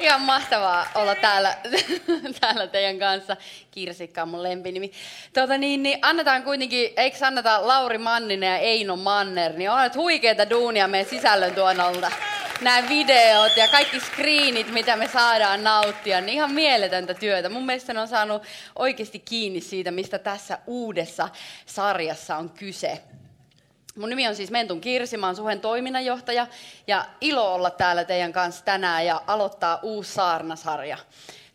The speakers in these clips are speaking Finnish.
Ihan mahtavaa olla täällä, täällä teidän kanssa. Kirsikka on mun lempinimi. Tuota niin, niin annetaan kuitenkin, eikö anneta Lauri Manninen ja Eino Manner, niin olet huikeita duunia meidän sisällön tuonnolta. Nämä videot ja kaikki screenit, mitä me saadaan nauttia, niin ihan mieletöntä työtä. Mun mielestä ne on saanut oikeasti kiinni siitä, mistä tässä uudessa sarjassa on kyse. Mun nimi on siis Mentun Kirsi, mä oon Suhen toiminnanjohtaja ja ilo olla täällä teidän kanssa tänään ja aloittaa uusi saarnasarja.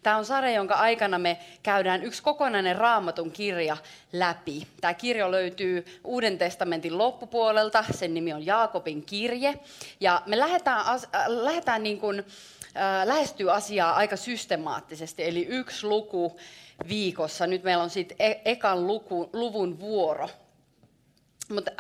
Tämä on sarja, jonka aikana me käydään yksi kokonainen raamatun kirja läpi. Tämä kirja löytyy Uuden testamentin loppupuolelta, sen nimi on Jaakobin kirje. Ja me lähdetään, as, äh, lähdetään niin kuin, äh, lähestyy asiaa aika systemaattisesti, eli yksi luku viikossa. Nyt meillä on sitten e- ekan luku, luvun vuoro. Mutta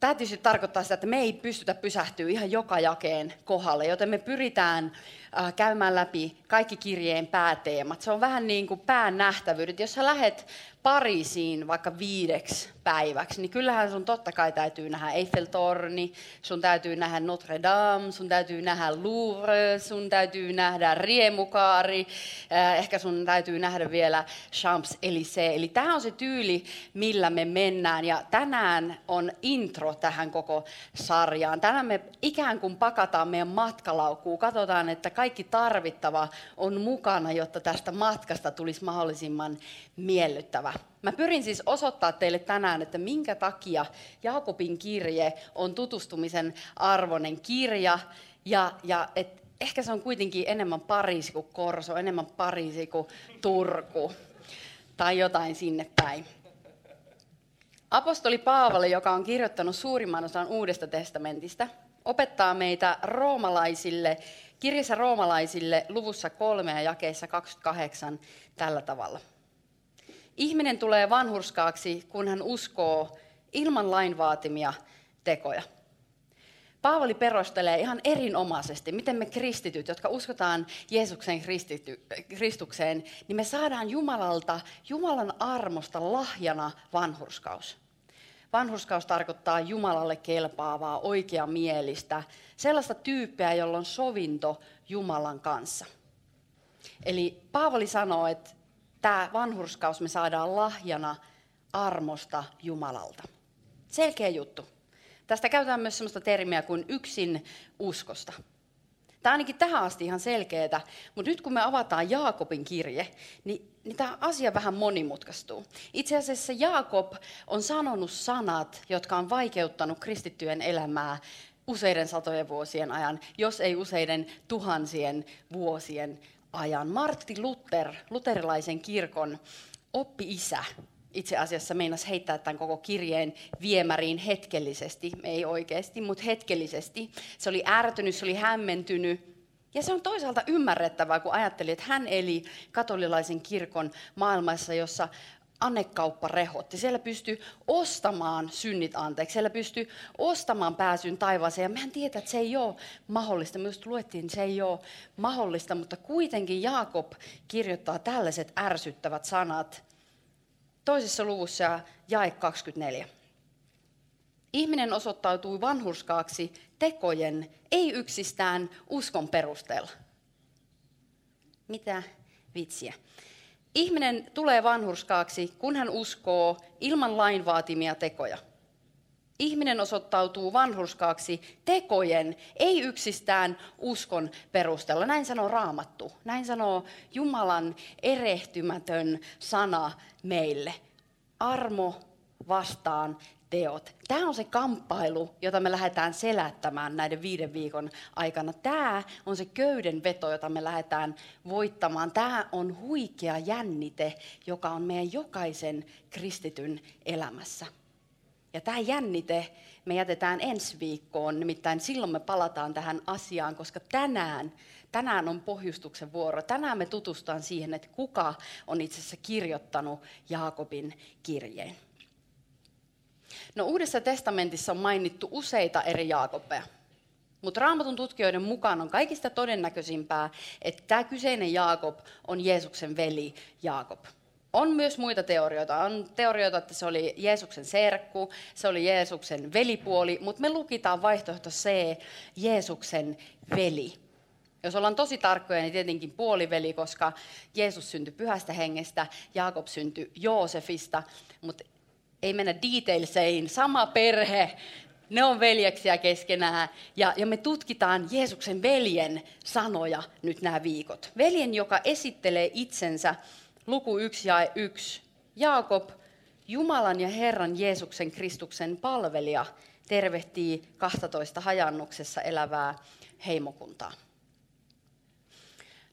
tämä tietysti tarkoittaa sitä, että me ei pystytä pysähtyä ihan joka jakeen kohdalle, joten me pyritään äh, käymään läpi kaikki kirjeen pääteemat. Se on vähän niin kuin pään nähtävyydet. Jos sä lähet Pariisiin vaikka viideksi päiväksi, niin kyllähän sun totta kai täytyy nähdä Eiffeltorni, sun täytyy nähdä Notre Dame, sun täytyy nähdä Louvre, sun täytyy nähdä Riemukaari, äh, ehkä sun täytyy nähdä vielä Champs-Élysées. Eli tämä on se tyyli, millä me mennään ja tänään on intro tähän koko sarjaan. Tänään me ikään kuin pakataan meidän matkalaukkuun, katsotaan, että kaikki tarvittava on mukana, jotta tästä matkasta tulisi mahdollisimman miellyttävä. Mä pyrin siis osoittaa teille tänään, että minkä takia Jaakobin kirje on tutustumisen arvoinen kirja ja, ja et ehkä se on kuitenkin enemmän Pariisi kuin Korso, enemmän Pariisi kuin Turku tai jotain sinne päin. Apostoli Paavali, joka on kirjoittanut suurimman osan Uudesta testamentista, opettaa meitä roomalaisille, kirjassa roomalaisille luvussa 3 ja jakeessa 28 tällä tavalla. Ihminen tulee vanhurskaaksi, kun hän uskoo ilman lain vaatimia tekoja. Paavali perustelee ihan erinomaisesti, miten me kristityt, jotka uskotaan Jeesuksen kristity, Kristukseen, niin me saadaan Jumalalta, Jumalan armosta lahjana vanhurskaus. Vanhurskaus tarkoittaa Jumalalle kelpaavaa, oikeamielistä, sellaista tyyppiä, jolla on sovinto Jumalan kanssa. Eli Paavali sanoo, että tämä vanhurskaus me saadaan lahjana armosta Jumalalta. Selkeä juttu. Tästä käytetään myös sellaista termiä kuin yksin uskosta. Tämä on ainakin tähän asti ihan selkeää, mutta nyt kun me avataan Jaakobin kirje, niin, niin tämä asia vähän monimutkaistuu. Itse asiassa Jaakob on sanonut sanat, jotka on vaikeuttanut kristittyjen elämää useiden satojen vuosien ajan, jos ei useiden tuhansien vuosien ajan. Martti Luther, luterilaisen kirkon oppi-isä, itse asiassa meinas heittää tämän koko kirjeen viemäriin hetkellisesti, ei oikeasti, mutta hetkellisesti. Se oli ärtynyt, se oli hämmentynyt. Ja se on toisaalta ymmärrettävää, kun ajatteli, että hän eli katolilaisen kirkon maailmassa, jossa annekauppa rehotti. Siellä pystyy ostamaan synnit anteeksi, siellä pystyy ostamaan pääsyn taivaaseen. Ja mehän tietää, että se ei ole mahdollista. Me just luettiin, että se ei ole mahdollista, mutta kuitenkin Jaakob kirjoittaa tällaiset ärsyttävät sanat toisessa luvussa jae 24. Ihminen osoittautui vanhurskaaksi tekojen, ei yksistään uskon perusteella. Mitä vitsiä? Ihminen tulee vanhurskaaksi, kun hän uskoo ilman lain vaatimia tekoja. Ihminen osoittautuu vanhurskaaksi tekojen, ei yksistään uskon perusteella. Näin sanoo Raamattu. Näin sanoo Jumalan erehtymätön sana meille. Armo vastaan teot. Tämä on se kamppailu, jota me lähdetään selättämään näiden viiden viikon aikana. Tämä on se köydenveto, jota me lähdetään voittamaan. Tämä on huikea jännite, joka on meidän jokaisen kristityn elämässä. Ja tämä jännite me jätetään ensi viikkoon, nimittäin silloin me palataan tähän asiaan, koska tänään tänään on pohjustuksen vuoro. Tänään me tutustaan siihen, että kuka on itse asiassa kirjoittanut Jaakobin kirjeen. No Uudessa testamentissa on mainittu useita eri Jaakobeja. Mutta raamatun tutkijoiden mukaan on kaikista todennäköisimpää, että tämä kyseinen Jaakob on Jeesuksen veli Jaakob. On myös muita teorioita. On teorioita, että se oli Jeesuksen serkku, se oli Jeesuksen velipuoli, mutta me lukitaan vaihtoehto C, Jeesuksen veli. Jos ollaan tosi tarkkoja, niin tietenkin puoliveli, koska Jeesus syntyi pyhästä hengestä, Jaakob syntyi Joosefista, mutta ei mennä detailseihin, sama perhe, ne on veljeksiä keskenään. Ja, ja me tutkitaan Jeesuksen veljen sanoja nyt nämä viikot. Veljen, joka esittelee itsensä, luku 1 ja 1. Jaakob, Jumalan ja Herran Jeesuksen Kristuksen palvelija, tervehtii 12 hajannuksessa elävää heimokuntaa.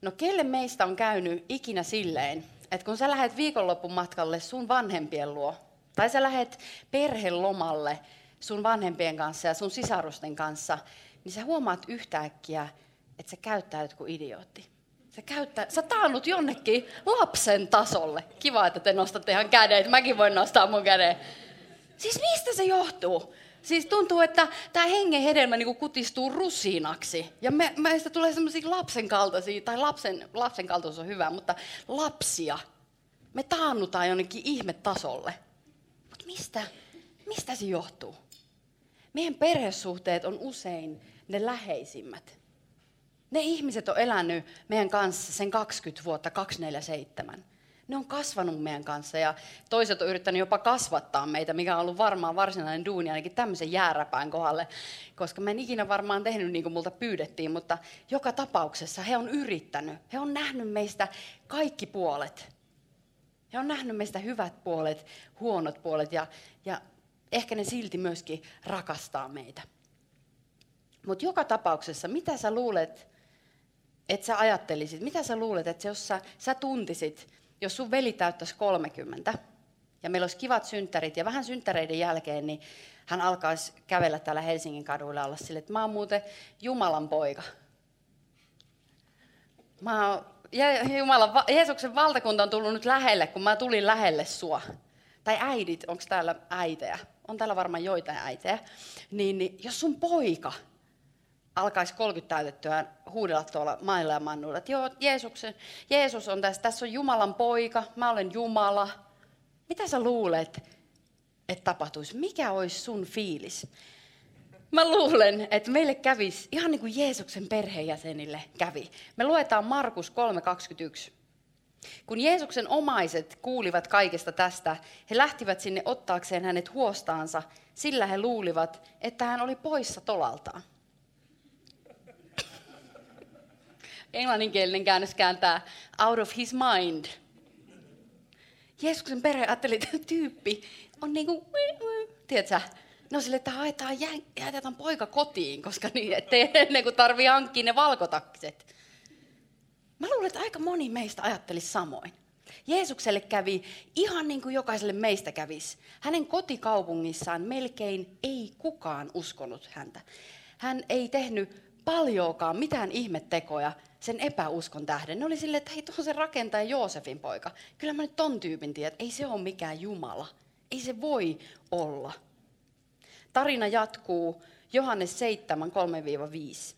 No kelle meistä on käynyt ikinä silleen, että kun sä lähdet viikonloppun matkalle sun vanhempien luo, tai sä lähdet perhelomalle sun vanhempien kanssa ja sun sisarusten kanssa, niin sä huomaat yhtäkkiä, että sä käyttäyt kuin idiootti. Sä, käyttää, sä taannut jonnekin lapsen tasolle. Kiva, että te nostatte ihan kädet. Mäkin voin nostaa mun käden. Siis mistä se johtuu? Siis tuntuu, että tämä hengen hedelmä niin kutistuu rusinaksi. Ja me, meistä tulee semmoisia lapsen kaltaisia, tai lapsen, lapsen kaltaisuus on hyvä, mutta lapsia. Me taannutaan jonnekin ihmetasolle. Mutta mistä, mistä se johtuu? Meidän perhesuhteet on usein ne läheisimmät. Ne ihmiset on elänyt meidän kanssa sen 20 vuotta, 247. Ne on kasvanut meidän kanssa ja toiset on yrittänyt jopa kasvattaa meitä, mikä on ollut varmaan varsinainen duuni ainakin tämmöisen jääräpään kohdalle, koska mä en ikinä varmaan tehnyt niin kuin multa pyydettiin, mutta joka tapauksessa he on yrittänyt. He on nähnyt meistä kaikki puolet. He on nähnyt meistä hyvät puolet, huonot puolet ja, ja ehkä ne silti myöskin rakastaa meitä. Mutta joka tapauksessa, mitä sä luulet, että sä ajattelisit, mitä sä luulet, että jos sä, sä tuntisit, jos sun veli täyttäisi 30, ja meillä olisi kivat synttärit, ja vähän synttäreiden jälkeen, niin hän alkaisi kävellä täällä Helsingin kaduilla olla sille, että mä oon muuten Jumalan poika. Mä oon, Jumala, Jeesuksen valtakunta on tullut nyt lähelle, kun mä tulin lähelle sua. Tai äidit, onko täällä äitejä? On täällä varmaan joitain äitejä. Niin, niin jos sun poika alkaisi 30 täytettyä huudella tuolla mailla ja mannuilla, että joo, Jeesuksen, Jeesus on tässä, tässä on Jumalan poika, mä olen Jumala. Mitä sä luulet, että tapahtuisi? Mikä olisi sun fiilis? Mä luulen, että meille kävisi ihan niin kuin Jeesuksen perheenjäsenille kävi. Me luetaan Markus 3.21. Kun Jeesuksen omaiset kuulivat kaikesta tästä, he lähtivät sinne ottaakseen hänet huostaansa, sillä he luulivat, että hän oli poissa tolaltaan. englanninkielinen käännös kääntää out of his mind. Jeesuksen perhe ajatteli, että tyyppi on niin kuin, tiedätkö, no sille, että haetaan, jätetään poika kotiin, koska niin, ettei ennen kuin tarvii hankkia ne valkotakset. Mä luulen, että aika moni meistä ajattelisi samoin. Jeesukselle kävi ihan niin kuin jokaiselle meistä kävisi. Hänen kotikaupungissaan melkein ei kukaan uskonut häntä. Hän ei tehnyt paljoakaan mitään ihmettekoja sen epäuskon tähden. Ne oli silleen, että hei, tuohon se rakentaja Joosefin poika. Kyllä mä nyt ton tyypin tiedän, ei se ole mikään Jumala. Ei se voi olla. Tarina jatkuu Johannes 7, 3-5.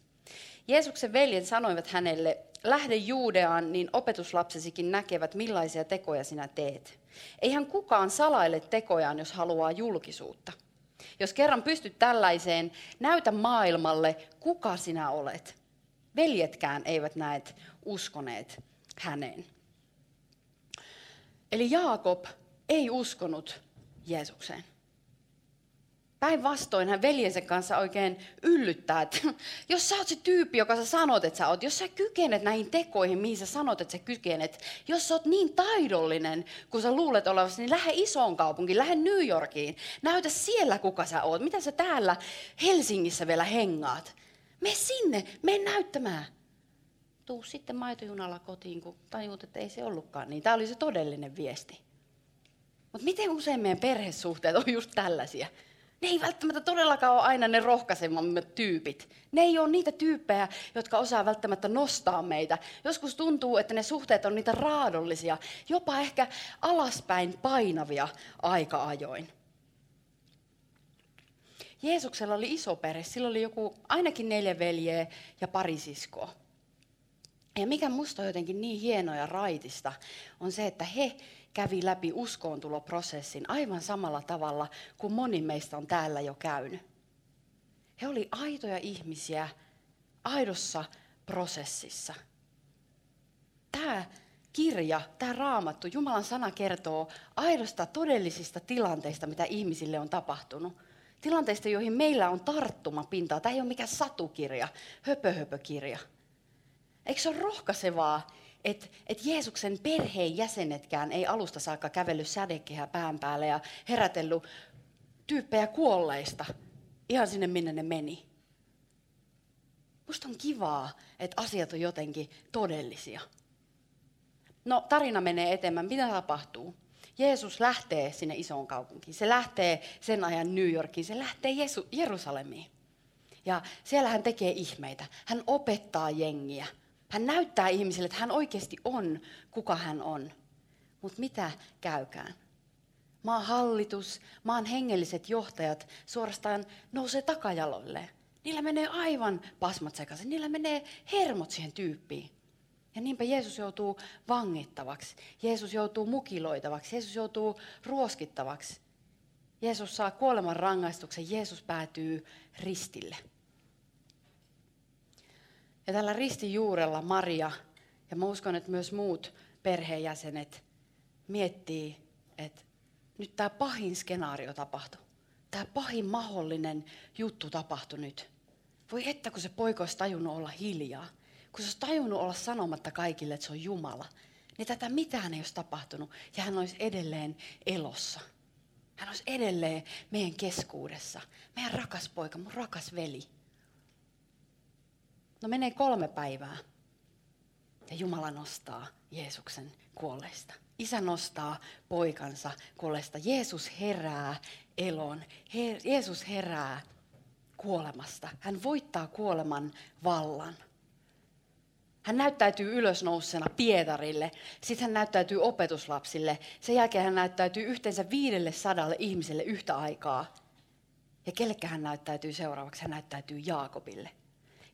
Jeesuksen veljet sanoivat hänelle, lähde Juudeaan, niin opetuslapsesikin näkevät, millaisia tekoja sinä teet. Eihän kukaan salaile tekojaan, jos haluaa julkisuutta. Jos kerran pystyt tällaiseen, näytä maailmalle, kuka sinä olet. Veljetkään eivät näet uskoneet häneen. Eli Jaakob ei uskonut Jeesukseen. Päinvastoin hän veljensä kanssa oikein yllyttää, että jos sä oot se tyyppi, joka sä sanot, että sä oot, jos sä kykenet näihin tekoihin, mihin sä sanot, että sä kykenet, jos sä oot niin taidollinen, kun sä luulet olevasi, niin lähde isoon kaupunkiin, lähde New Yorkiin, näytä siellä, kuka sä oot, mitä sä täällä Helsingissä vielä hengaat. Me sinne, me näyttämään. Tuu sitten maitojunalla kotiin, kun tajuut, että ei se ollutkaan niin. Tämä oli se todellinen viesti. Mutta miten usein meidän perhesuhteet on just tällaisia? Ne ei välttämättä todellakaan ole aina ne rohkaisemmat tyypit. Ne ei ole niitä tyyppejä, jotka osaa välttämättä nostaa meitä. Joskus tuntuu, että ne suhteet on niitä raadollisia, jopa ehkä alaspäin painavia aika ajoin. Jeesuksella oli iso perhe. Sillä oli joku ainakin neljä veljeä ja pari siskoa. Ja mikä musta on jotenkin niin hienoa ja raitista, on se, että he kävi läpi uskoontuloprosessin aivan samalla tavalla kuin moni meistä on täällä jo käynyt. He oli aitoja ihmisiä aidossa prosessissa. Tämä kirja, tämä raamattu, Jumalan sana kertoo aidosta todellisista tilanteista, mitä ihmisille on tapahtunut. Tilanteista, joihin meillä on tarttumapintaa. Tämä ei ole mikään satukirja, höpöhöpökirja. Eikö se ole rohkaisevaa, että et Jeesuksen perheen jäsenetkään ei alusta saakka kävellyt sädekehä pään päälle ja herätellyt tyyppejä kuolleista ihan sinne, minne ne meni. Musta on kivaa, että asiat on jotenkin todellisia. No, tarina menee eteenpäin. Mitä tapahtuu? Jeesus lähtee sinne isoon kaupunkiin. Se lähtee sen ajan New Yorkiin. Se lähtee Jesu- Jerusalemiin. Ja siellä hän tekee ihmeitä. Hän opettaa jengiä. Hän näyttää ihmisille, että hän oikeasti on, kuka hän on. Mutta mitä käykään? Maan hallitus, maan hengelliset johtajat suorastaan nousee takajaloille. Niillä menee aivan pasmat sekaisin, niillä menee hermot siihen tyyppiin. Ja niinpä Jeesus joutuu vangittavaksi, Jeesus joutuu mukiloitavaksi, Jeesus joutuu ruoskittavaksi. Jeesus saa kuoleman rangaistuksen, Jeesus päätyy ristille. Ja tällä ristin juurella Maria, ja mä uskon, että myös muut perheenjäsenet miettii, että nyt tämä pahin skenaario tapahtui. Tämä pahin mahdollinen juttu tapahtui nyt. Voi että, kun se poika olisi tajunnut olla hiljaa. Kun se olisi tajunnut olla sanomatta kaikille, että se on Jumala. Niin tätä mitään ei olisi tapahtunut. Ja hän olisi edelleen elossa. Hän olisi edelleen meidän keskuudessa. Meidän rakas poika, mun rakas veli. No menee kolme päivää. Ja Jumala nostaa Jeesuksen kuolleista. Isä nostaa poikansa kuolleista. Jeesus herää elon. Her- Jeesus herää kuolemasta. Hän voittaa kuoleman vallan. Hän näyttäytyy ylösnousseena Pietarille, sitten hän näyttäytyy opetuslapsille, sen jälkeen hän näyttäytyy yhteensä viidelle sadalle ihmiselle yhtä aikaa. Ja kellekä hän näyttäytyy seuraavaksi? Hän näyttäytyy Jaakobille.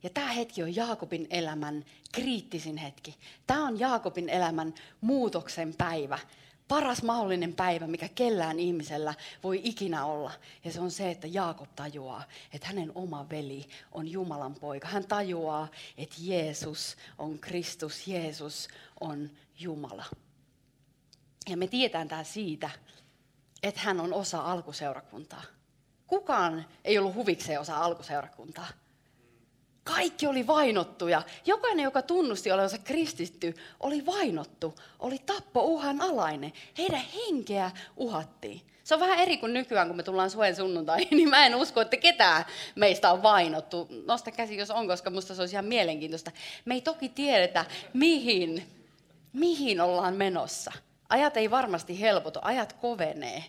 Ja tämä hetki on Jaakobin elämän kriittisin hetki. Tämä on Jaakobin elämän muutoksen päivä. Paras mahdollinen päivä, mikä kellään ihmisellä voi ikinä olla. Ja se on se, että Jaakob tajuaa, että hänen oma veli on Jumalan poika. Hän tajuaa, että Jeesus on Kristus, Jeesus on Jumala. Ja me tiedetään tämä siitä, että hän on osa alkuseurakuntaa. Kukaan ei ollut huvikseen osa alkuseurakuntaa. Kaikki oli vainottuja. Jokainen, joka tunnusti olevansa kristitty, oli vainottu, oli tappo uhan alainen. Heidän henkeä uhattiin. Se on vähän eri kuin nykyään, kun me tullaan suen sunnuntai, niin mä en usko, että ketään meistä on vainottu. Nosta käsi, jos on, koska musta se olisi ihan mielenkiintoista. Me ei toki tiedetä, mihin, mihin ollaan menossa. Ajat ei varmasti helpotu, ajat kovenee.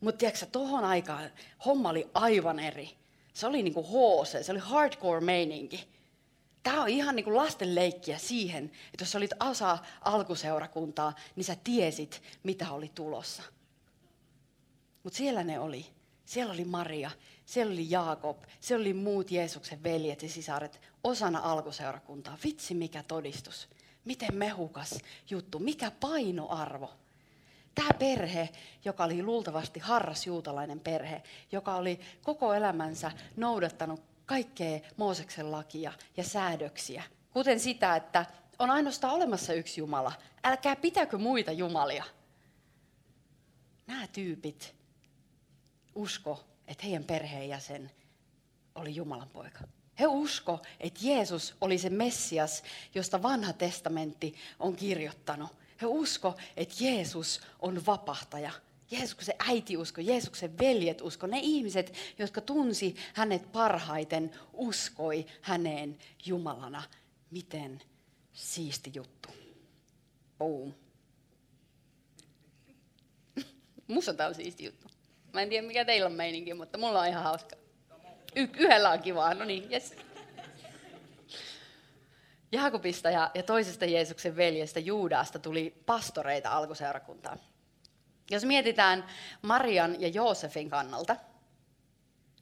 Mutta tiedätkö, tohon aikaan homma oli aivan eri. Se oli niinku HC, se oli hardcore meininki. Tämä on ihan niinku lastenleikkiä siihen, että jos olit osa alkuseurakuntaa, niin sä tiesit, mitä oli tulossa. Mutta siellä ne oli. Siellä oli Maria, siellä oli Jaakob, siellä oli muut Jeesuksen veljet ja sisaret osana alkuseurakuntaa. Vitsi mikä todistus. Miten mehukas juttu, mikä painoarvo. Tämä perhe, joka oli luultavasti harrasjuutalainen perhe, joka oli koko elämänsä noudattanut kaikkea Mooseksen lakia ja säädöksiä, kuten sitä, että on ainoastaan olemassa yksi Jumala. Älkää pitäkö muita jumalia. Nämä tyypit usko, että heidän perheenjäsen oli Jumalan poika. He usko, että Jeesus oli se Messias, josta vanha testamentti on kirjoittanut. He usko, että Jeesus on vapahtaja. Jeesuksen äiti usko, Jeesuksen veljet usko, ne ihmiset, jotka tunsi hänet parhaiten, uskoi häneen Jumalana. Miten siisti juttu. Boom. Musta tämä on siisti juttu. Mä en tiedä mikä teillä on meininki, mutta mulla on ihan hauska. Y- yhdellä on kivaa, no niin, yes. Jaakobista ja, ja toisesta Jeesuksen veljestä Juudasta tuli pastoreita alkuseurakuntaan. Jos mietitään Marian ja Joosefin kannalta,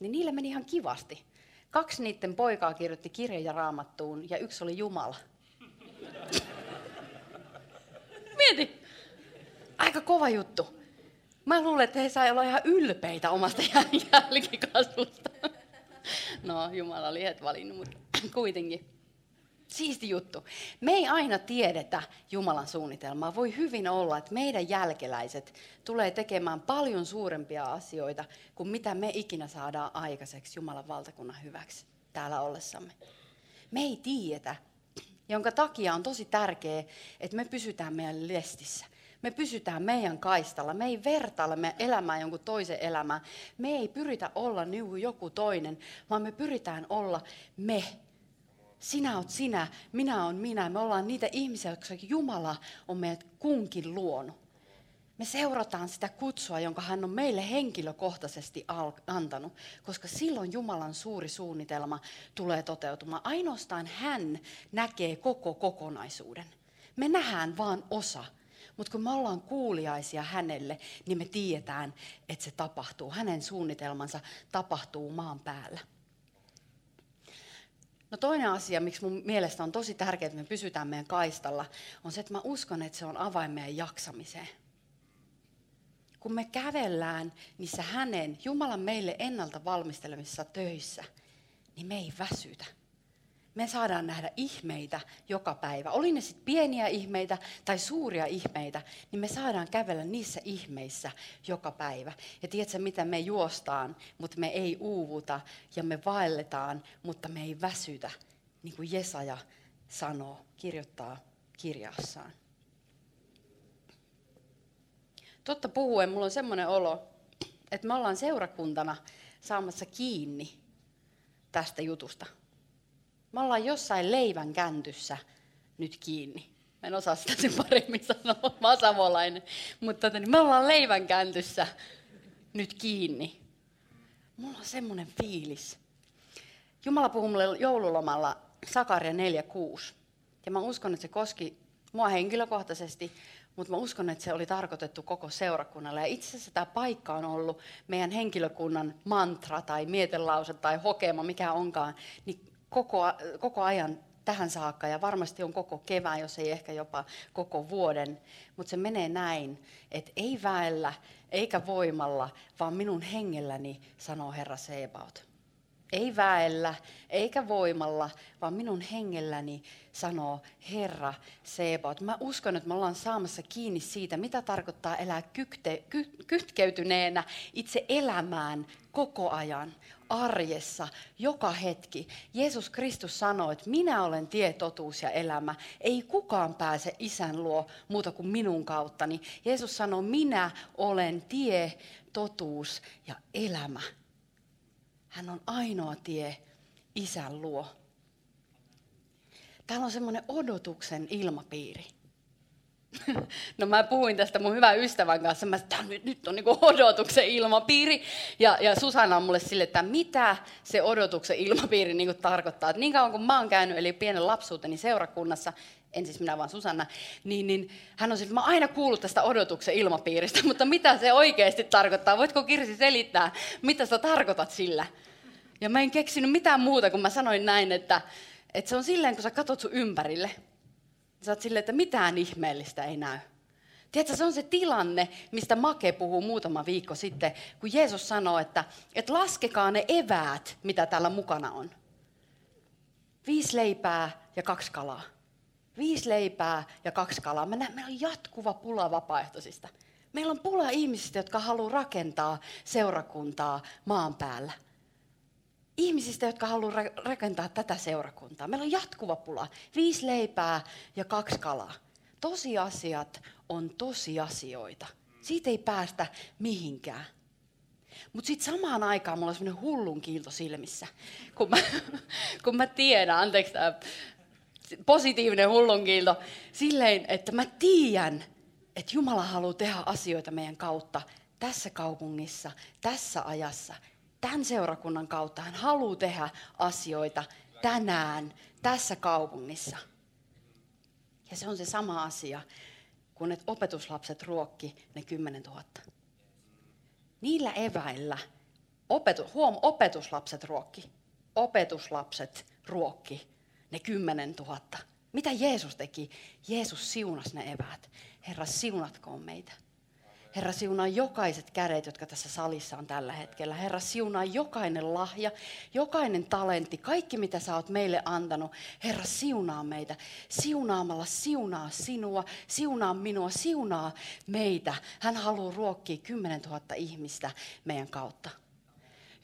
niin niille meni ihan kivasti. Kaksi niiden poikaa kirjoitti kirjoja raamattuun ja yksi oli Jumala. Mieti! Aika kova juttu. Mä luulen, että he sai olla ihan ylpeitä omasta jälkikasvusta. No, Jumala oli valinnut, mutta kuitenkin. Siisti juttu. Me ei aina tiedetä Jumalan suunnitelmaa. Voi hyvin olla, että meidän jälkeläiset tulee tekemään paljon suurempia asioita kuin mitä me ikinä saadaan aikaiseksi Jumalan valtakunnan hyväksi täällä ollessamme. Me ei tiedetä, jonka takia on tosi tärkeää, että me pysytään meidän lestissä. Me pysytään meidän kaistalla. Me ei vertailla meidän elämää jonkun toisen elämään. Me ei pyritä olla niin joku toinen, vaan me pyritään olla me sinä oot sinä, minä on minä. Me ollaan niitä ihmisiä, jotka Jumala on meidät kunkin luonut. Me seurataan sitä kutsua, jonka hän on meille henkilökohtaisesti antanut, koska silloin Jumalan suuri suunnitelma tulee toteutumaan. Ainoastaan hän näkee koko kokonaisuuden. Me nähdään vain osa, mutta kun me ollaan kuuliaisia hänelle, niin me tiedetään, että se tapahtuu. Hänen suunnitelmansa tapahtuu maan päällä. No toinen asia, miksi mun mielestä on tosi tärkeää, että me pysytään meidän kaistalla, on se, että mä uskon, että se on avain meidän jaksamiseen. Kun me kävellään niissä hänen, Jumalan meille ennalta valmistelemissa töissä, niin me ei väsytä me saadaan nähdä ihmeitä joka päivä. Oli ne sitten pieniä ihmeitä tai suuria ihmeitä, niin me saadaan kävellä niissä ihmeissä joka päivä. Ja tiedätkö, mitä me juostaan, mutta me ei uuvuta ja me vaelletaan, mutta me ei väsytä, niin kuin Jesaja sanoo, kirjoittaa kirjassaan. Totta puhuen, mulla on semmoinen olo, että me ollaan seurakuntana saamassa kiinni tästä jutusta. Me ollaan jossain leivän käntyssä nyt kiinni. Mä en osaa sitä sen paremmin sanoa, mä oon savolainen. Mutta tota, niin me ollaan leivän käntyssä nyt kiinni. Mulla on semmoinen fiilis. Jumala puhui mulle joululomalla Sakaria 4.6. Ja mä uskon, että se koski mua henkilökohtaisesti, mutta mä uskon, että se oli tarkoitettu koko seurakunnalle. Ja itse asiassa tämä paikka on ollut meidän henkilökunnan mantra tai mietelause tai hokema, mikä onkaan, niin koko, koko ajan tähän saakka ja varmasti on koko kevään, jos ei ehkä jopa koko vuoden. Mutta se menee näin, että ei väellä eikä voimalla, vaan minun hengelläni, sanoo Herra Sebaot. Ei väellä eikä voimalla, vaan minun hengelläni sanoo Herra Sebaot. Mä uskon, että me ollaan saamassa kiinni siitä, mitä tarkoittaa elää kykte, ky, kytkeytyneenä itse elämään koko ajan arjessa, joka hetki. Jeesus Kristus sanoi, että minä olen tie, totuus ja elämä. Ei kukaan pääse isän luo muuta kuin minun kauttani. Jeesus sanoi, minä olen tie, totuus ja elämä. Hän on ainoa tie isän luo. Täällä on semmoinen odotuksen ilmapiiri. No mä puhuin tästä mun hyvän ystävän kanssa, mä että nyt, nyt on niinku odotuksen ilmapiiri. Ja, ja Susanna on mulle sille, että mitä se odotuksen ilmapiiri niinku tarkoittaa. Että niin kauan kun mä oon käynyt, eli pienen lapsuuteni seurakunnassa, en siis minä vaan Susanna, niin, niin hän on sille, että mä aina kuullut tästä odotuksen ilmapiiristä, mutta mitä se oikeasti tarkoittaa? Voitko Kirsi selittää, mitä sä tarkoitat sillä? Ja mä en keksinyt mitään muuta, kun mä sanoin näin, että, että se on silleen, kun sä katsot sun ympärille – Sä oot silleen, että mitään ihmeellistä ei näy. Tiedätkö, se on se tilanne, mistä Make puhuu muutama viikko sitten, kun Jeesus sanoo, että, että laskekaa ne eväät, mitä täällä mukana on. Viisi leipää ja kaksi kalaa. Viisi leipää ja kaksi kalaa. Meillä on jatkuva pula vapaaehtoisista. Meillä on pula ihmisistä, jotka haluaa rakentaa seurakuntaa maan päällä ihmisistä, jotka haluavat rakentaa tätä seurakuntaa. Meillä on jatkuva pula. Viisi leipää ja kaksi kalaa. Tosiasiat on tosiasioita. Siitä ei päästä mihinkään. Mutta sitten samaan aikaan mulla on semmoinen hullun kiilto silmissä, kun mä, kun mä tiedän, anteeksi tämä positiivinen hullun kiilto, silleen, että mä tiedän, että Jumala haluaa tehdä asioita meidän kautta tässä kaupungissa, tässä ajassa, tämän seurakunnan kautta. Hän haluaa tehdä asioita tänään, tässä kaupungissa. Ja se on se sama asia, kun ne opetuslapset ruokki ne 10 000. Niillä eväillä opetu, huom, opetuslapset ruokki. Opetuslapset ruokki ne 10 000. Mitä Jeesus teki? Jeesus siunasi ne eväät. Herra, siunatkoon meitä. Herra, siunaa jokaiset kädet, jotka tässä salissa on tällä hetkellä. Herra, siunaa jokainen lahja, jokainen talentti, kaikki mitä sä oot meille antanut. Herra, siunaa meitä. Siunaamalla siunaa sinua, siunaa minua, siunaa meitä. Hän haluaa ruokkia 10 000 ihmistä meidän kautta.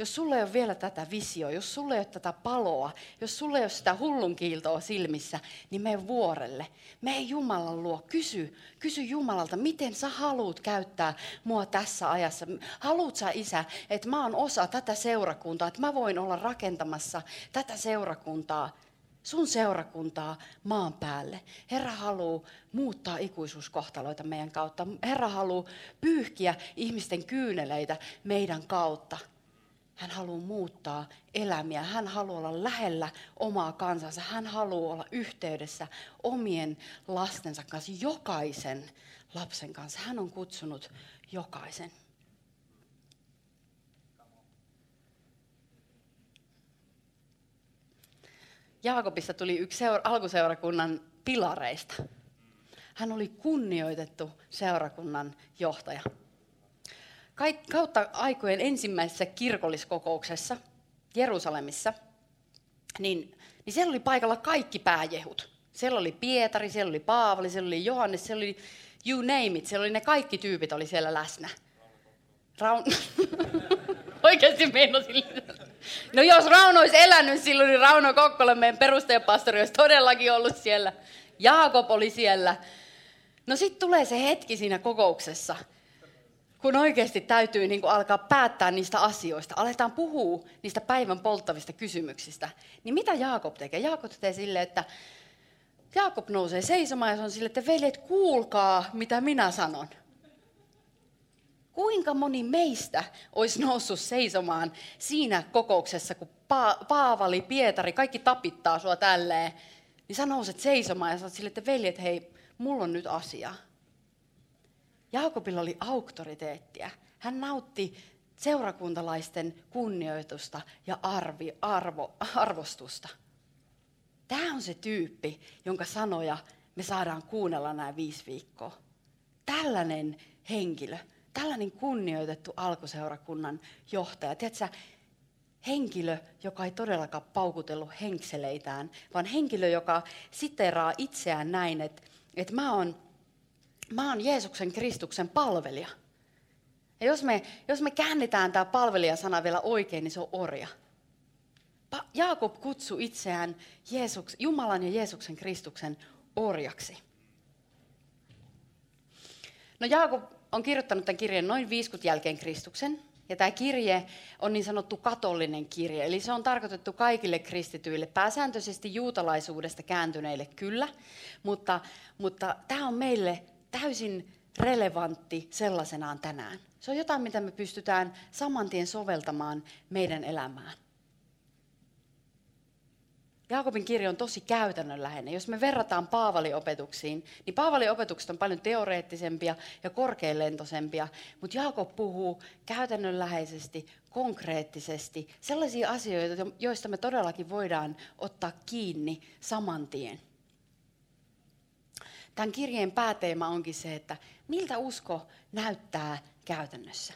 Jos sulle ei ole vielä tätä visioa, jos sulle ei ole tätä paloa, jos sulle ei ole sitä hullunkiiltoa silmissä, niin mene vuorelle. Mene Jumalan luo. Kysy, kysy Jumalalta, miten sä haluat käyttää mua tässä ajassa. Haluat sä isä, että mä oon osa tätä seurakuntaa, että mä voin olla rakentamassa tätä seurakuntaa sun seurakuntaa maan päälle. Herra haluaa muuttaa ikuisuuskohtaloita meidän kautta. Herra haluaa pyyhkiä ihmisten kyyneleitä meidän kautta. Hän haluaa muuttaa elämiä. Hän haluaa olla lähellä omaa kansansa. Hän haluaa olla yhteydessä omien lastensa kanssa, jokaisen lapsen kanssa. Hän on kutsunut jokaisen. Jaakobista tuli yksi seura- alkuseurakunnan pilareista. Hän oli kunnioitettu seurakunnan johtaja kautta aikojen ensimmäisessä kirkolliskokouksessa Jerusalemissa, niin, niin siellä oli paikalla kaikki pääjehut. Siellä oli Pietari, siellä oli Paavali, siellä oli Johannes, siellä oli you name it, siellä oli ne kaikki tyypit oli siellä läsnä. Raun... Oikeasti meinasin No jos Rauno olisi elänyt silloin, niin Rauno Kokkola, meidän perustajapastori, olisi todellakin ollut siellä. Jaakob oli siellä. No sitten tulee se hetki siinä kokouksessa, kun oikeasti täytyy niin kuin alkaa päättää niistä asioista, aletaan puhua niistä päivän polttavista kysymyksistä, niin mitä Jaakob tekee? Jaakob tekee sille, että Jaakob nousee seisomaan ja se on sille, että veljet, kuulkaa, mitä minä sanon. Kuinka moni meistä olisi noussut seisomaan siinä kokouksessa, kun pa- Paavali, Pietari, kaikki tapittaa sua tälleen, niin sä nouset seisomaan ja sanot sille, että veljet, hei, mulla on nyt asia Jaakobilla oli auktoriteettia. Hän nautti seurakuntalaisten kunnioitusta ja arvi, arvo, arvostusta. Tämä on se tyyppi, jonka sanoja me saadaan kuunnella nämä viisi viikkoa. Tällainen henkilö, tällainen kunnioitettu alkuseurakunnan johtaja. Tiedätkö, henkilö, joka ei todellakaan paukutellut henkseleitään, vaan henkilö, joka siteraa itseään näin, että, että mä oon mä oon Jeesuksen Kristuksen palvelija. Ja jos me, jos me käännetään tämä palvelija-sana vielä oikein, niin se on orja. Pa- Jaakob kutsui itseään Jeesuks, Jumalan ja Jeesuksen Kristuksen orjaksi. No Jaakob on kirjoittanut tämän kirjeen noin 50 jälkeen Kristuksen. Ja tämä kirje on niin sanottu katolinen kirje, eli se on tarkoitettu kaikille kristityille, pääsääntöisesti juutalaisuudesta kääntyneille kyllä, mutta, mutta tämä on meille täysin relevantti sellaisenaan tänään. Se on jotain, mitä me pystytään saman tien soveltamaan meidän elämään. Jaakobin kirja on tosi käytännönläheinen. Jos me verrataan Paavali-opetuksiin, niin Paavali-opetukset on paljon teoreettisempia ja korkealentoisempia, mutta Jaakob puhuu käytännönläheisesti, konkreettisesti, sellaisia asioita, joista me todellakin voidaan ottaa kiinni saman tien. Tämän kirjeen pääteema onkin se, että miltä usko näyttää käytännössä.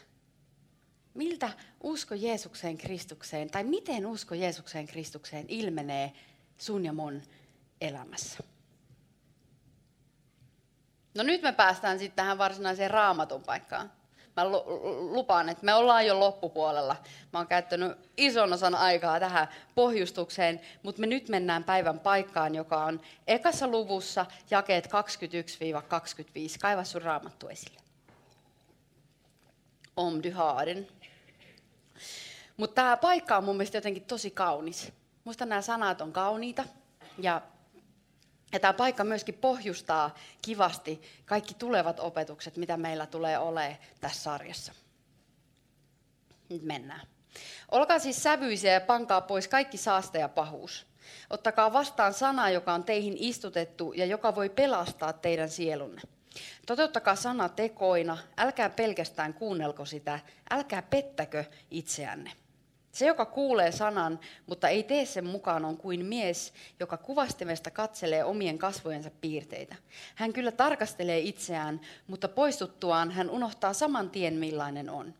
Miltä usko Jeesukseen Kristukseen, tai miten usko Jeesukseen Kristukseen ilmenee sun ja mun elämässä. No nyt me päästään sitten tähän varsinaiseen raamatun paikkaan mä lupaan, että me ollaan jo loppupuolella. Mä oon käyttänyt ison osan aikaa tähän pohjustukseen, mutta me nyt mennään päivän paikkaan, joka on ekassa luvussa jakeet 21-25. Kaiva sun raamattu esille. Om du har Mutta tämä paikka on mun mielestä jotenkin tosi kaunis. Musta nämä sanat on kauniita ja ja tämä paikka myöskin pohjustaa kivasti kaikki tulevat opetukset, mitä meillä tulee olemaan tässä sarjassa. Nyt mennään. Olkaa siis sävyisiä ja pankaa pois kaikki saaste ja pahuus. Ottakaa vastaan sana, joka on teihin istutettu ja joka voi pelastaa teidän sielunne. Toteuttakaa sana tekoina, älkää pelkästään kuunnelko sitä, älkää pettäkö itseänne. Se, joka kuulee sanan, mutta ei tee sen mukaan, on kuin mies, joka kuvastimesta katselee omien kasvojensa piirteitä. Hän kyllä tarkastelee itseään, mutta poistuttuaan hän unohtaa saman tien, millainen on.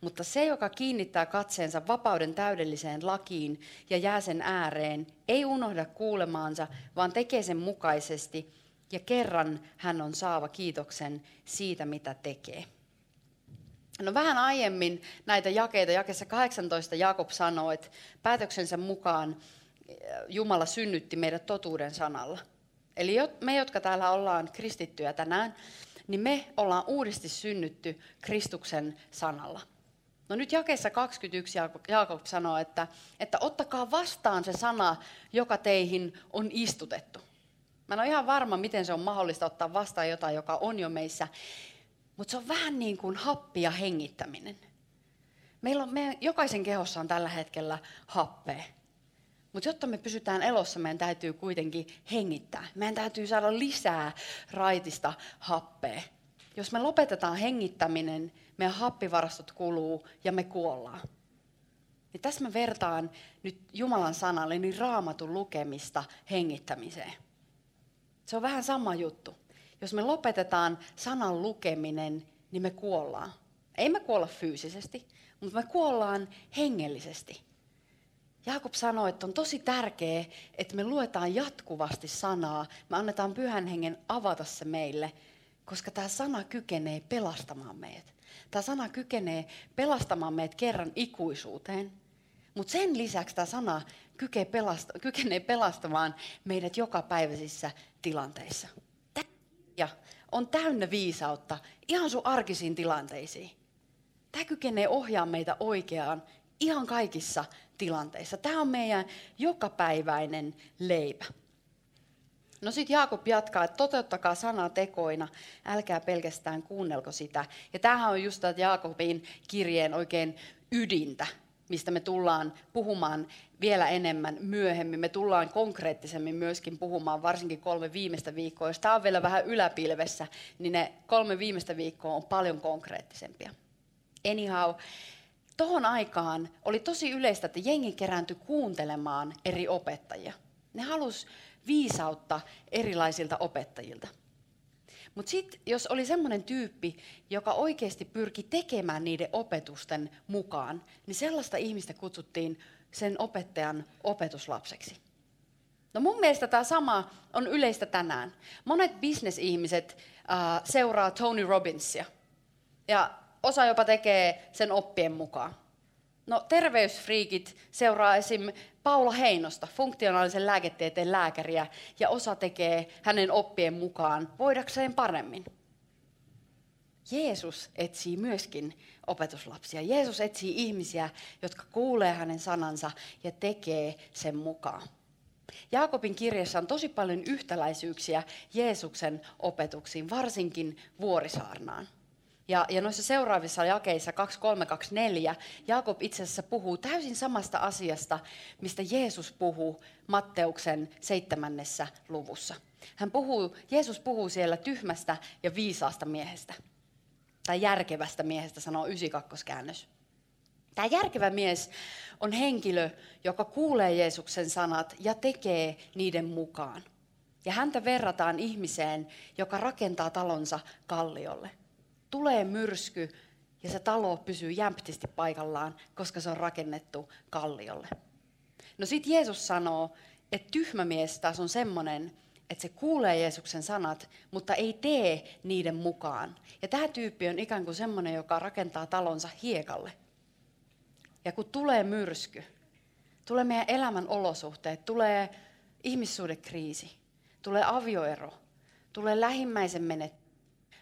Mutta se, joka kiinnittää katseensa vapauden täydelliseen lakiin ja jää sen ääreen, ei unohda kuulemaansa, vaan tekee sen mukaisesti, ja kerran hän on saava kiitoksen siitä, mitä tekee. No vähän aiemmin näitä jakeita, jakessa 18 Jaakob sanoi, että päätöksensä mukaan eh, Jumala synnytti meidät totuuden sanalla. Eli me, jotka täällä ollaan kristittyjä tänään, niin me ollaan uudesti synnytty Kristuksen sanalla. No nyt jakeessa 21 Jaakob sanoo, että, että ottakaa vastaan se sana, joka teihin on istutettu. Mä en ole ihan varma, miten se on mahdollista ottaa vastaan jotain, joka on jo meissä. Mutta se on vähän niin kuin happi ja hengittäminen. Meillä on, meidän, jokaisen kehossa on tällä hetkellä happea. Mutta jotta me pysytään elossa, meidän täytyy kuitenkin hengittää. Meidän täytyy saada lisää raitista happea. Jos me lopetetaan hengittäminen, meidän happivarastot kuluu ja me kuollaan. Ja tässä mä vertaan nyt Jumalan sanalle niin raamatun lukemista hengittämiseen. Se on vähän sama juttu. Jos me lopetetaan sanan lukeminen, niin me kuollaan. Ei me kuolla fyysisesti, mutta me kuollaan hengellisesti. Jaakob sanoi, että on tosi tärkeää, että me luetaan jatkuvasti sanaa. Me annetaan pyhän hengen avata se meille, koska tämä sana kykenee pelastamaan meidät. Tämä sana kykenee pelastamaan meidät kerran ikuisuuteen. Mutta sen lisäksi tämä sana kykenee pelastamaan meidät jokapäiväisissä tilanteissa ja on täynnä viisautta ihan sun arkisiin tilanteisiin. Tämä kykenee ohjaamaan meitä oikeaan ihan kaikissa tilanteissa. Tämä on meidän jokapäiväinen leipä. No sitten Jaakob jatkaa, että toteuttakaa sanaa tekoina, älkää pelkästään kuunnelko sitä. Ja tämähän on just Jaakobin kirjeen oikein ydintä mistä me tullaan puhumaan vielä enemmän myöhemmin. Me tullaan konkreettisemmin myöskin puhumaan varsinkin kolme viimeistä viikkoa. Jos tämä on vielä vähän yläpilvessä, niin ne kolme viimeistä viikkoa on paljon konkreettisempia. Anyhow, tuohon aikaan oli tosi yleistä, että jengi kerääntyi kuuntelemaan eri opettajia. Ne halus viisautta erilaisilta opettajilta. Mutta sitten jos oli semmoinen tyyppi, joka oikeasti pyrki tekemään niiden opetusten mukaan, niin sellaista ihmistä kutsuttiin sen opettajan opetuslapseksi. No mun mielestä tämä sama on yleistä tänään. Monet bisnesihmiset äh, seuraa Tony Robbinsia ja osa jopa tekee sen oppien mukaan. No terveysfriikit seuraa esim. Paula Heinosta, funktionaalisen lääketieteen lääkäriä, ja osa tekee hänen oppien mukaan voidakseen paremmin. Jeesus etsii myöskin opetuslapsia. Jeesus etsii ihmisiä, jotka kuulee hänen sanansa ja tekee sen mukaan. Jaakobin kirjassa on tosi paljon yhtäläisyyksiä Jeesuksen opetuksiin, varsinkin vuorisaarnaan. Ja, ja noissa seuraavissa jakeissa 2324 Jaakob itse asiassa puhuu täysin samasta asiasta, mistä Jeesus puhuu Matteuksen seitsemännessä luvussa. Hän puhuu, Jeesus puhuu siellä tyhmästä ja viisaasta miehestä. Tai järkevästä miehestä, sanoo 92 käännös. Tämä järkevä mies on henkilö, joka kuulee Jeesuksen sanat ja tekee niiden mukaan. Ja häntä verrataan ihmiseen, joka rakentaa talonsa kalliolle tulee myrsky ja se talo pysyy jämptisti paikallaan, koska se on rakennettu kalliolle. No sitten Jeesus sanoo, että tyhmä mies taas on semmoinen, että se kuulee Jeesuksen sanat, mutta ei tee niiden mukaan. Ja tämä tyyppi on ikään kuin semmoinen, joka rakentaa talonsa hiekalle. Ja kun tulee myrsky, tulee meidän elämän olosuhteet, tulee ihmissuhdekriisi, tulee avioero, tulee lähimmäisen menet,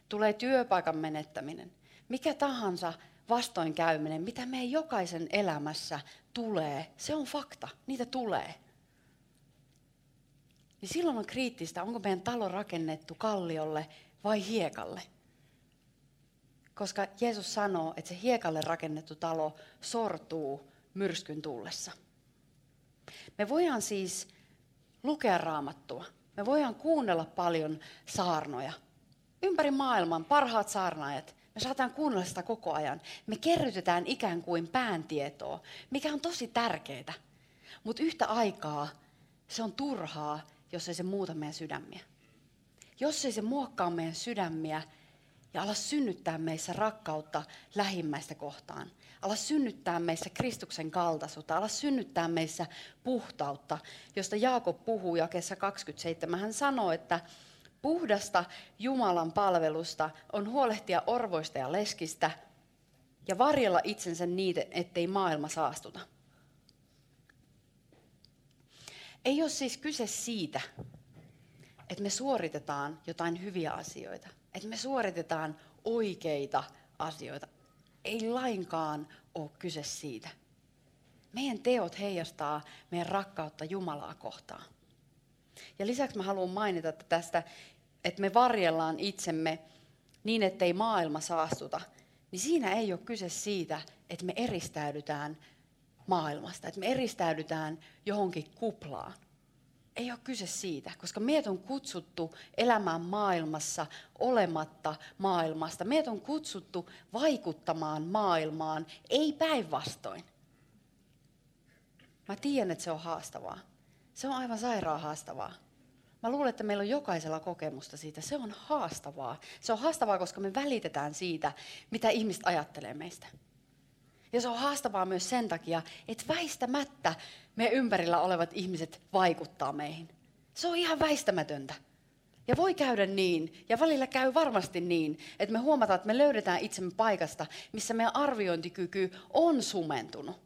tulee työpaikan menettäminen, mikä tahansa vastoinkäyminen, mitä meidän jokaisen elämässä tulee, se on fakta, niitä tulee. Niin silloin on kriittistä, onko meidän talo rakennettu kalliolle vai hiekalle. koska Jeesus sanoo, että se hiekalle rakennettu talo sortuu myrskyn tullessa. Me voidaan siis lukea raamattua. Me voidaan kuunnella paljon saarnoja. Ympäri maailman parhaat saarnaajat, me saataan kuunnella sitä koko ajan. Me kerrytetään ikään kuin pääntietoa, mikä on tosi tärkeää. Mutta yhtä aikaa se on turhaa, jos ei se muuta meidän sydämiä. Jos ei se muokkaa meidän sydämiä ja ala synnyttää meissä rakkautta lähimmäistä kohtaan. Ala synnyttää meissä Kristuksen kaltaisuutta, ala synnyttää meissä puhtautta, josta Jaakob puhuu jakeessa 27. Hän sanoo, että puhdasta Jumalan palvelusta on huolehtia orvoista ja leskistä ja varjella itsensä niitä, ettei maailma saastuta. Ei ole siis kyse siitä, että me suoritetaan jotain hyviä asioita, että me suoritetaan oikeita asioita. Ei lainkaan ole kyse siitä. Meidän teot heijastaa meidän rakkautta Jumalaa kohtaan. Ja lisäksi mä haluan mainita että tästä, että me varjellaan itsemme niin, ettei maailma saastuta. Niin siinä ei ole kyse siitä, että me eristäydytään maailmasta, että me eristäydytään johonkin kuplaan. Ei ole kyse siitä, koska meidät on kutsuttu elämään maailmassa olematta maailmasta. Meidät on kutsuttu vaikuttamaan maailmaan, ei päinvastoin. Mä tiedän, että se on haastavaa. Se on aivan sairaan haastavaa. Mä luulen, että meillä on jokaisella kokemusta siitä. Se on haastavaa. Se on haastavaa, koska me välitetään siitä, mitä ihmiset ajattelee meistä. Ja se on haastavaa myös sen takia, että väistämättä me ympärillä olevat ihmiset vaikuttaa meihin. Se on ihan väistämätöntä. Ja voi käydä niin, ja välillä käy varmasti niin, että me huomataan, että me löydetään itsemme paikasta, missä meidän arviointikyky on sumentunut.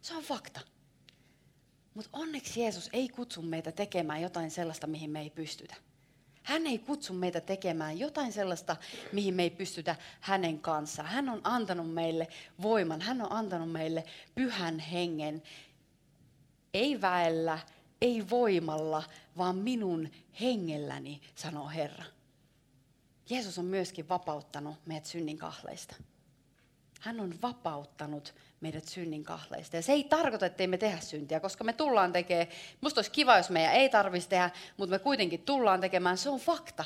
Se on fakta. Mutta onneksi Jeesus ei kutsu meitä tekemään jotain sellaista, mihin me ei pystytä. Hän ei kutsu meitä tekemään jotain sellaista, mihin me ei pystytä hänen kanssaan. Hän on antanut meille voiman, hän on antanut meille pyhän hengen. Ei väellä, ei voimalla, vaan minun hengelläni, sanoo Herra. Jeesus on myöskin vapauttanut meidät synnin kahleista. Hän on vapauttanut meidät synnin kahleista. Ja se ei tarkoita, että me tehdä syntiä, koska me tullaan tekemään, musta olisi kiva, jos meidän ei tarvitsisi tehdä, mutta me kuitenkin tullaan tekemään, se on fakta.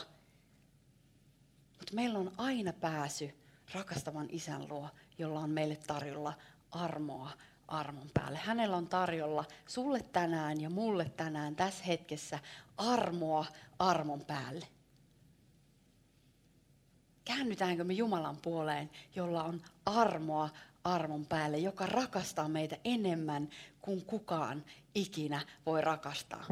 Mutta meillä on aina pääsy rakastavan isän luo, jolla on meille tarjolla armoa armon päälle. Hänellä on tarjolla sulle tänään ja mulle tänään tässä hetkessä armoa armon päälle. Käännytäänkö me Jumalan puoleen, jolla on armoa armon päälle, joka rakastaa meitä enemmän kuin kukaan ikinä voi rakastaa.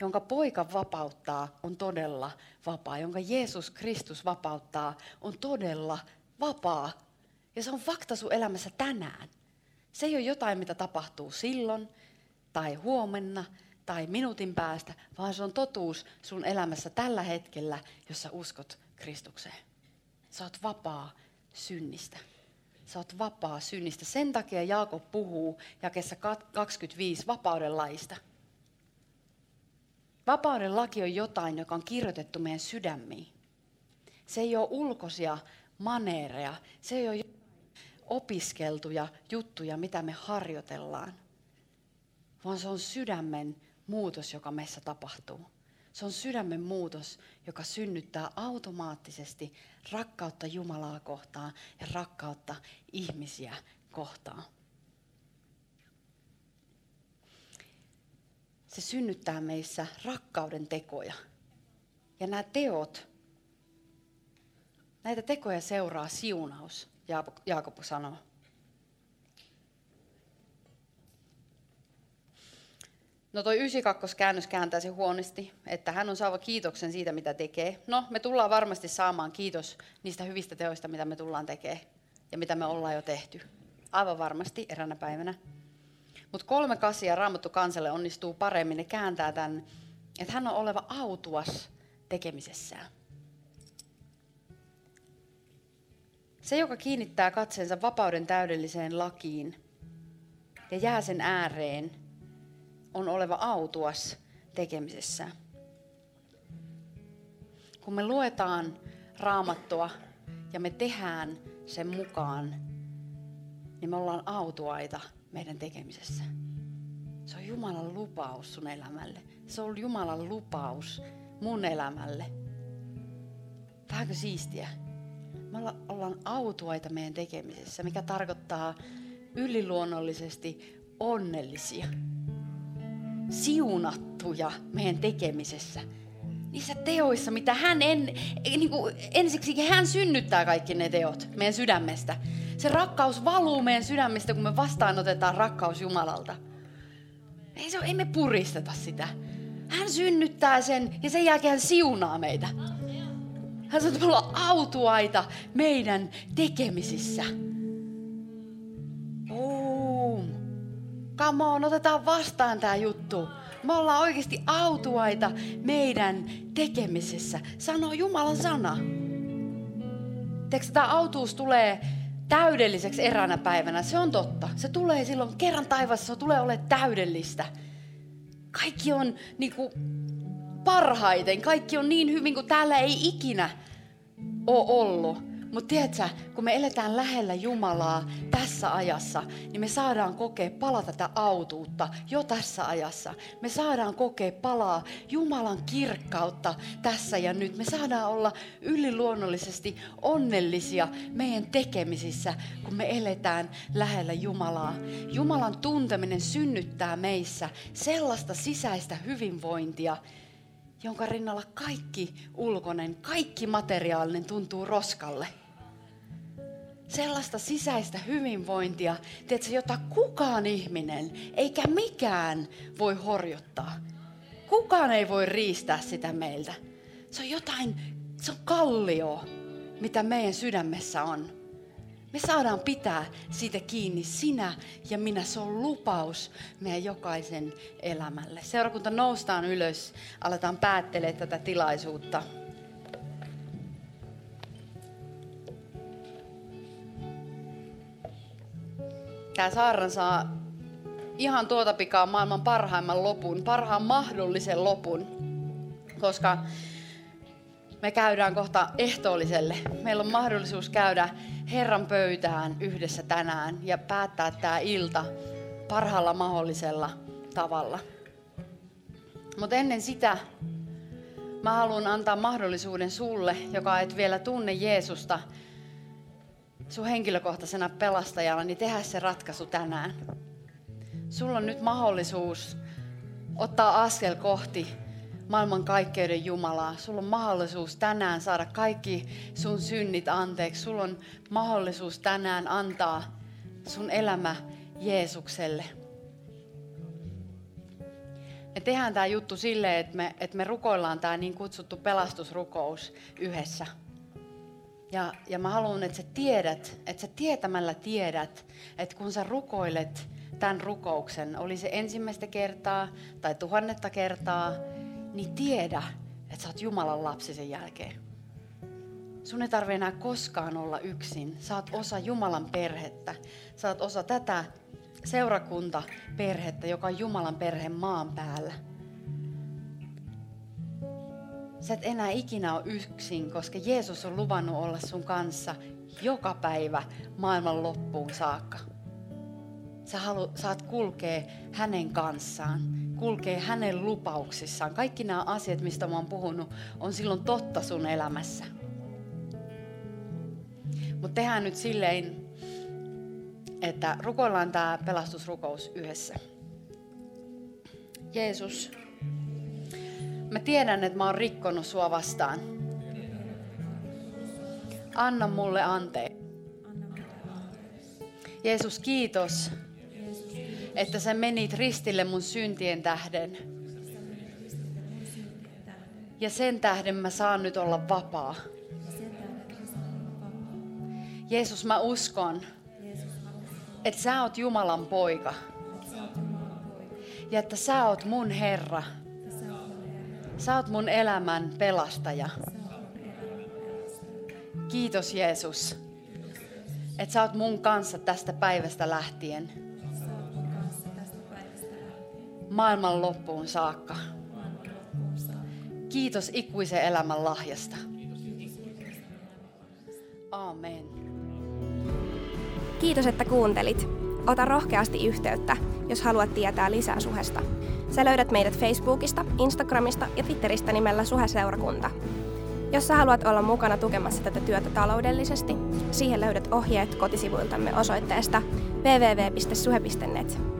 Jonka poika vapauttaa on todella vapaa. Jonka Jeesus Kristus vapauttaa on todella vapaa. Ja se on fakta sun elämässä tänään. Se ei ole jotain, mitä tapahtuu silloin tai huomenna tai minuutin päästä, vaan se on totuus sun elämässä tällä hetkellä, jossa uskot Kristukseen. Sä oot vapaa synnistä. Sä oot vapaa synnistä. Sen takia Jaakob puhuu jakessa 25 vapauden laista. Vapauden laki on jotain, joka on kirjoitettu meidän sydämiin. Se ei ole ulkoisia maneereja. Se ei ole opiskeltuja juttuja, mitä me harjoitellaan. Vaan se on sydämen muutos, joka meissä tapahtuu. Se on sydämen muutos, joka synnyttää automaattisesti rakkautta Jumalaa kohtaan ja rakkautta ihmisiä kohtaan. Se synnyttää meissä rakkauden tekoja. Ja nämä teot, näitä tekoja seuraa siunaus, Jaakob sanoo. No toi 92 käännös kääntää se huonosti, että hän on saava kiitoksen siitä, mitä tekee. No, me tullaan varmasti saamaan kiitos niistä hyvistä teoista, mitä me tullaan tekemään ja mitä me ollaan jo tehty. Aivan varmasti eränä päivänä. Mutta kolme kasia Raamattu kansalle onnistuu paremmin. Ne kääntää tämän, että hän on oleva autuas tekemisessään. Se, joka kiinnittää katseensa vapauden täydelliseen lakiin ja jää sen ääreen, on oleva autuas tekemisessä. Kun me luetaan raamattua ja me tehdään sen mukaan, niin me ollaan autuaita meidän tekemisessä. Se on Jumalan lupaus sun elämälle. Se on Jumalan lupaus mun elämälle. Vähänkö siistiä? Me ollaan autuaita meidän tekemisessä, mikä tarkoittaa yliluonnollisesti onnellisia, siunattuja meidän tekemisessä. Niissä teoissa, mitä hän en, niin kuin ensiksi hän synnyttää kaikki ne teot meidän sydämestä. Se rakkaus valuu meidän sydämestä, kun me vastaanotetaan rakkaus Jumalalta. Ei, se, ei me puristeta sitä. Hän synnyttää sen ja sen jälkeen hän siunaa meitä. Hän sanoo, että me ollaan autuaita meidän tekemisissä. Come on, otetaan vastaan tämä juttu. Me ollaan oikeasti autuaita meidän tekemisessä. Sanoo Jumalan sana. Tiedätkö, tämä autuus tulee täydelliseksi eräänä päivänä. Se on totta. Se tulee silloin kerran taivassa, se tulee olemaan täydellistä. Kaikki on niin kuin, parhaiten, kaikki on niin hyvin kuin täällä ei ikinä ole ollut. Mutta tiedätkö, kun me eletään lähellä Jumalaa tässä ajassa, niin me saadaan kokea palaa tätä autuutta jo tässä ajassa. Me saadaan kokea palaa Jumalan kirkkautta tässä ja nyt. Me saadaan olla yliluonnollisesti onnellisia meidän tekemisissä, kun me eletään lähellä Jumalaa. Jumalan tunteminen synnyttää meissä sellaista sisäistä hyvinvointia, jonka rinnalla kaikki ulkoinen, kaikki materiaalinen tuntuu roskalle. Sellaista sisäistä hyvinvointia, tiedätkö, jota kukaan ihminen eikä mikään voi horjuttaa. Kukaan ei voi riistää sitä meiltä. Se on jotain, se on kallio, mitä meidän sydämessä on. Me saadaan pitää siitä kiinni sinä ja minä. Se on lupaus meidän jokaisen elämälle. Seurakunta noustaan ylös, aletaan päättelee tätä tilaisuutta. Tämä saarna saa ihan tuota pikaa maailman parhaimman lopun, parhaan mahdollisen lopun, koska me käydään kohta ehtoolliselle. Meillä on mahdollisuus käydä Herran pöytään yhdessä tänään ja päättää tämä ilta parhaalla mahdollisella tavalla. Mutta ennen sitä mä haluan antaa mahdollisuuden sulle, joka et vielä tunne Jeesusta sun henkilökohtaisena pelastajana, niin tehdä se ratkaisu tänään. Sulla on nyt mahdollisuus ottaa askel kohti maailman kaikkeuden Jumalaa. Sulla on mahdollisuus tänään saada kaikki sun synnit anteeksi. Sulla on mahdollisuus tänään antaa sun elämä Jeesukselle. Me tehdään tämä juttu silleen, että me, että me rukoillaan tämä niin kutsuttu pelastusrukous yhdessä. Ja, ja mä haluan, että sä tiedät, että sä tietämällä tiedät, että kun sä rukoilet tämän rukouksen, oli se ensimmäistä kertaa tai tuhannetta kertaa, niin tiedä, että sä oot Jumalan lapsi sen jälkeen. Sun ei tarvitse enää koskaan olla yksin. Oot osa Jumalan perhettä. Oot osa tätä seurakuntaperhettä, joka on Jumalan perhe maan päällä. Sä et enää ikinä ole yksin, koska Jeesus on luvannut olla sun kanssa joka päivä maailman loppuun saakka. Sä halu, saat kulkea hänen kanssaan, kulkee hänen lupauksissaan. Kaikki nämä asiat, mistä mä oon puhunut, on silloin totta sun elämässä. Mutta tehdään nyt silleen, että rukoillaan tämä pelastusrukous yhdessä. Jeesus, mä tiedän, että mä oon rikkonut sua vastaan. Anna mulle anteeksi. Jeesus, kiitos, että sä menit ristille mun syntien tähden. Ja sen tähden mä saan nyt olla vapaa. Jeesus, mä uskon, että sä oot Jumalan poika. Ja että sä oot mun Herra. Sä oot mun elämän pelastaja. Kiitos Jeesus, että sä oot mun kanssa tästä päivästä lähtien. Maailman loppuun saakka. Kiitos ikuisen elämän lahjasta. Amen. Kiitos, että kuuntelit. Ota rohkeasti yhteyttä, jos haluat tietää lisää Suhesta. Sä löydät meidät Facebookista, Instagramista ja Twitteristä nimellä Suhe-seurakunta. Jos sä haluat olla mukana tukemassa tätä työtä taloudellisesti, siihen löydät ohjeet kotisivuiltamme osoitteesta www.suhe.net.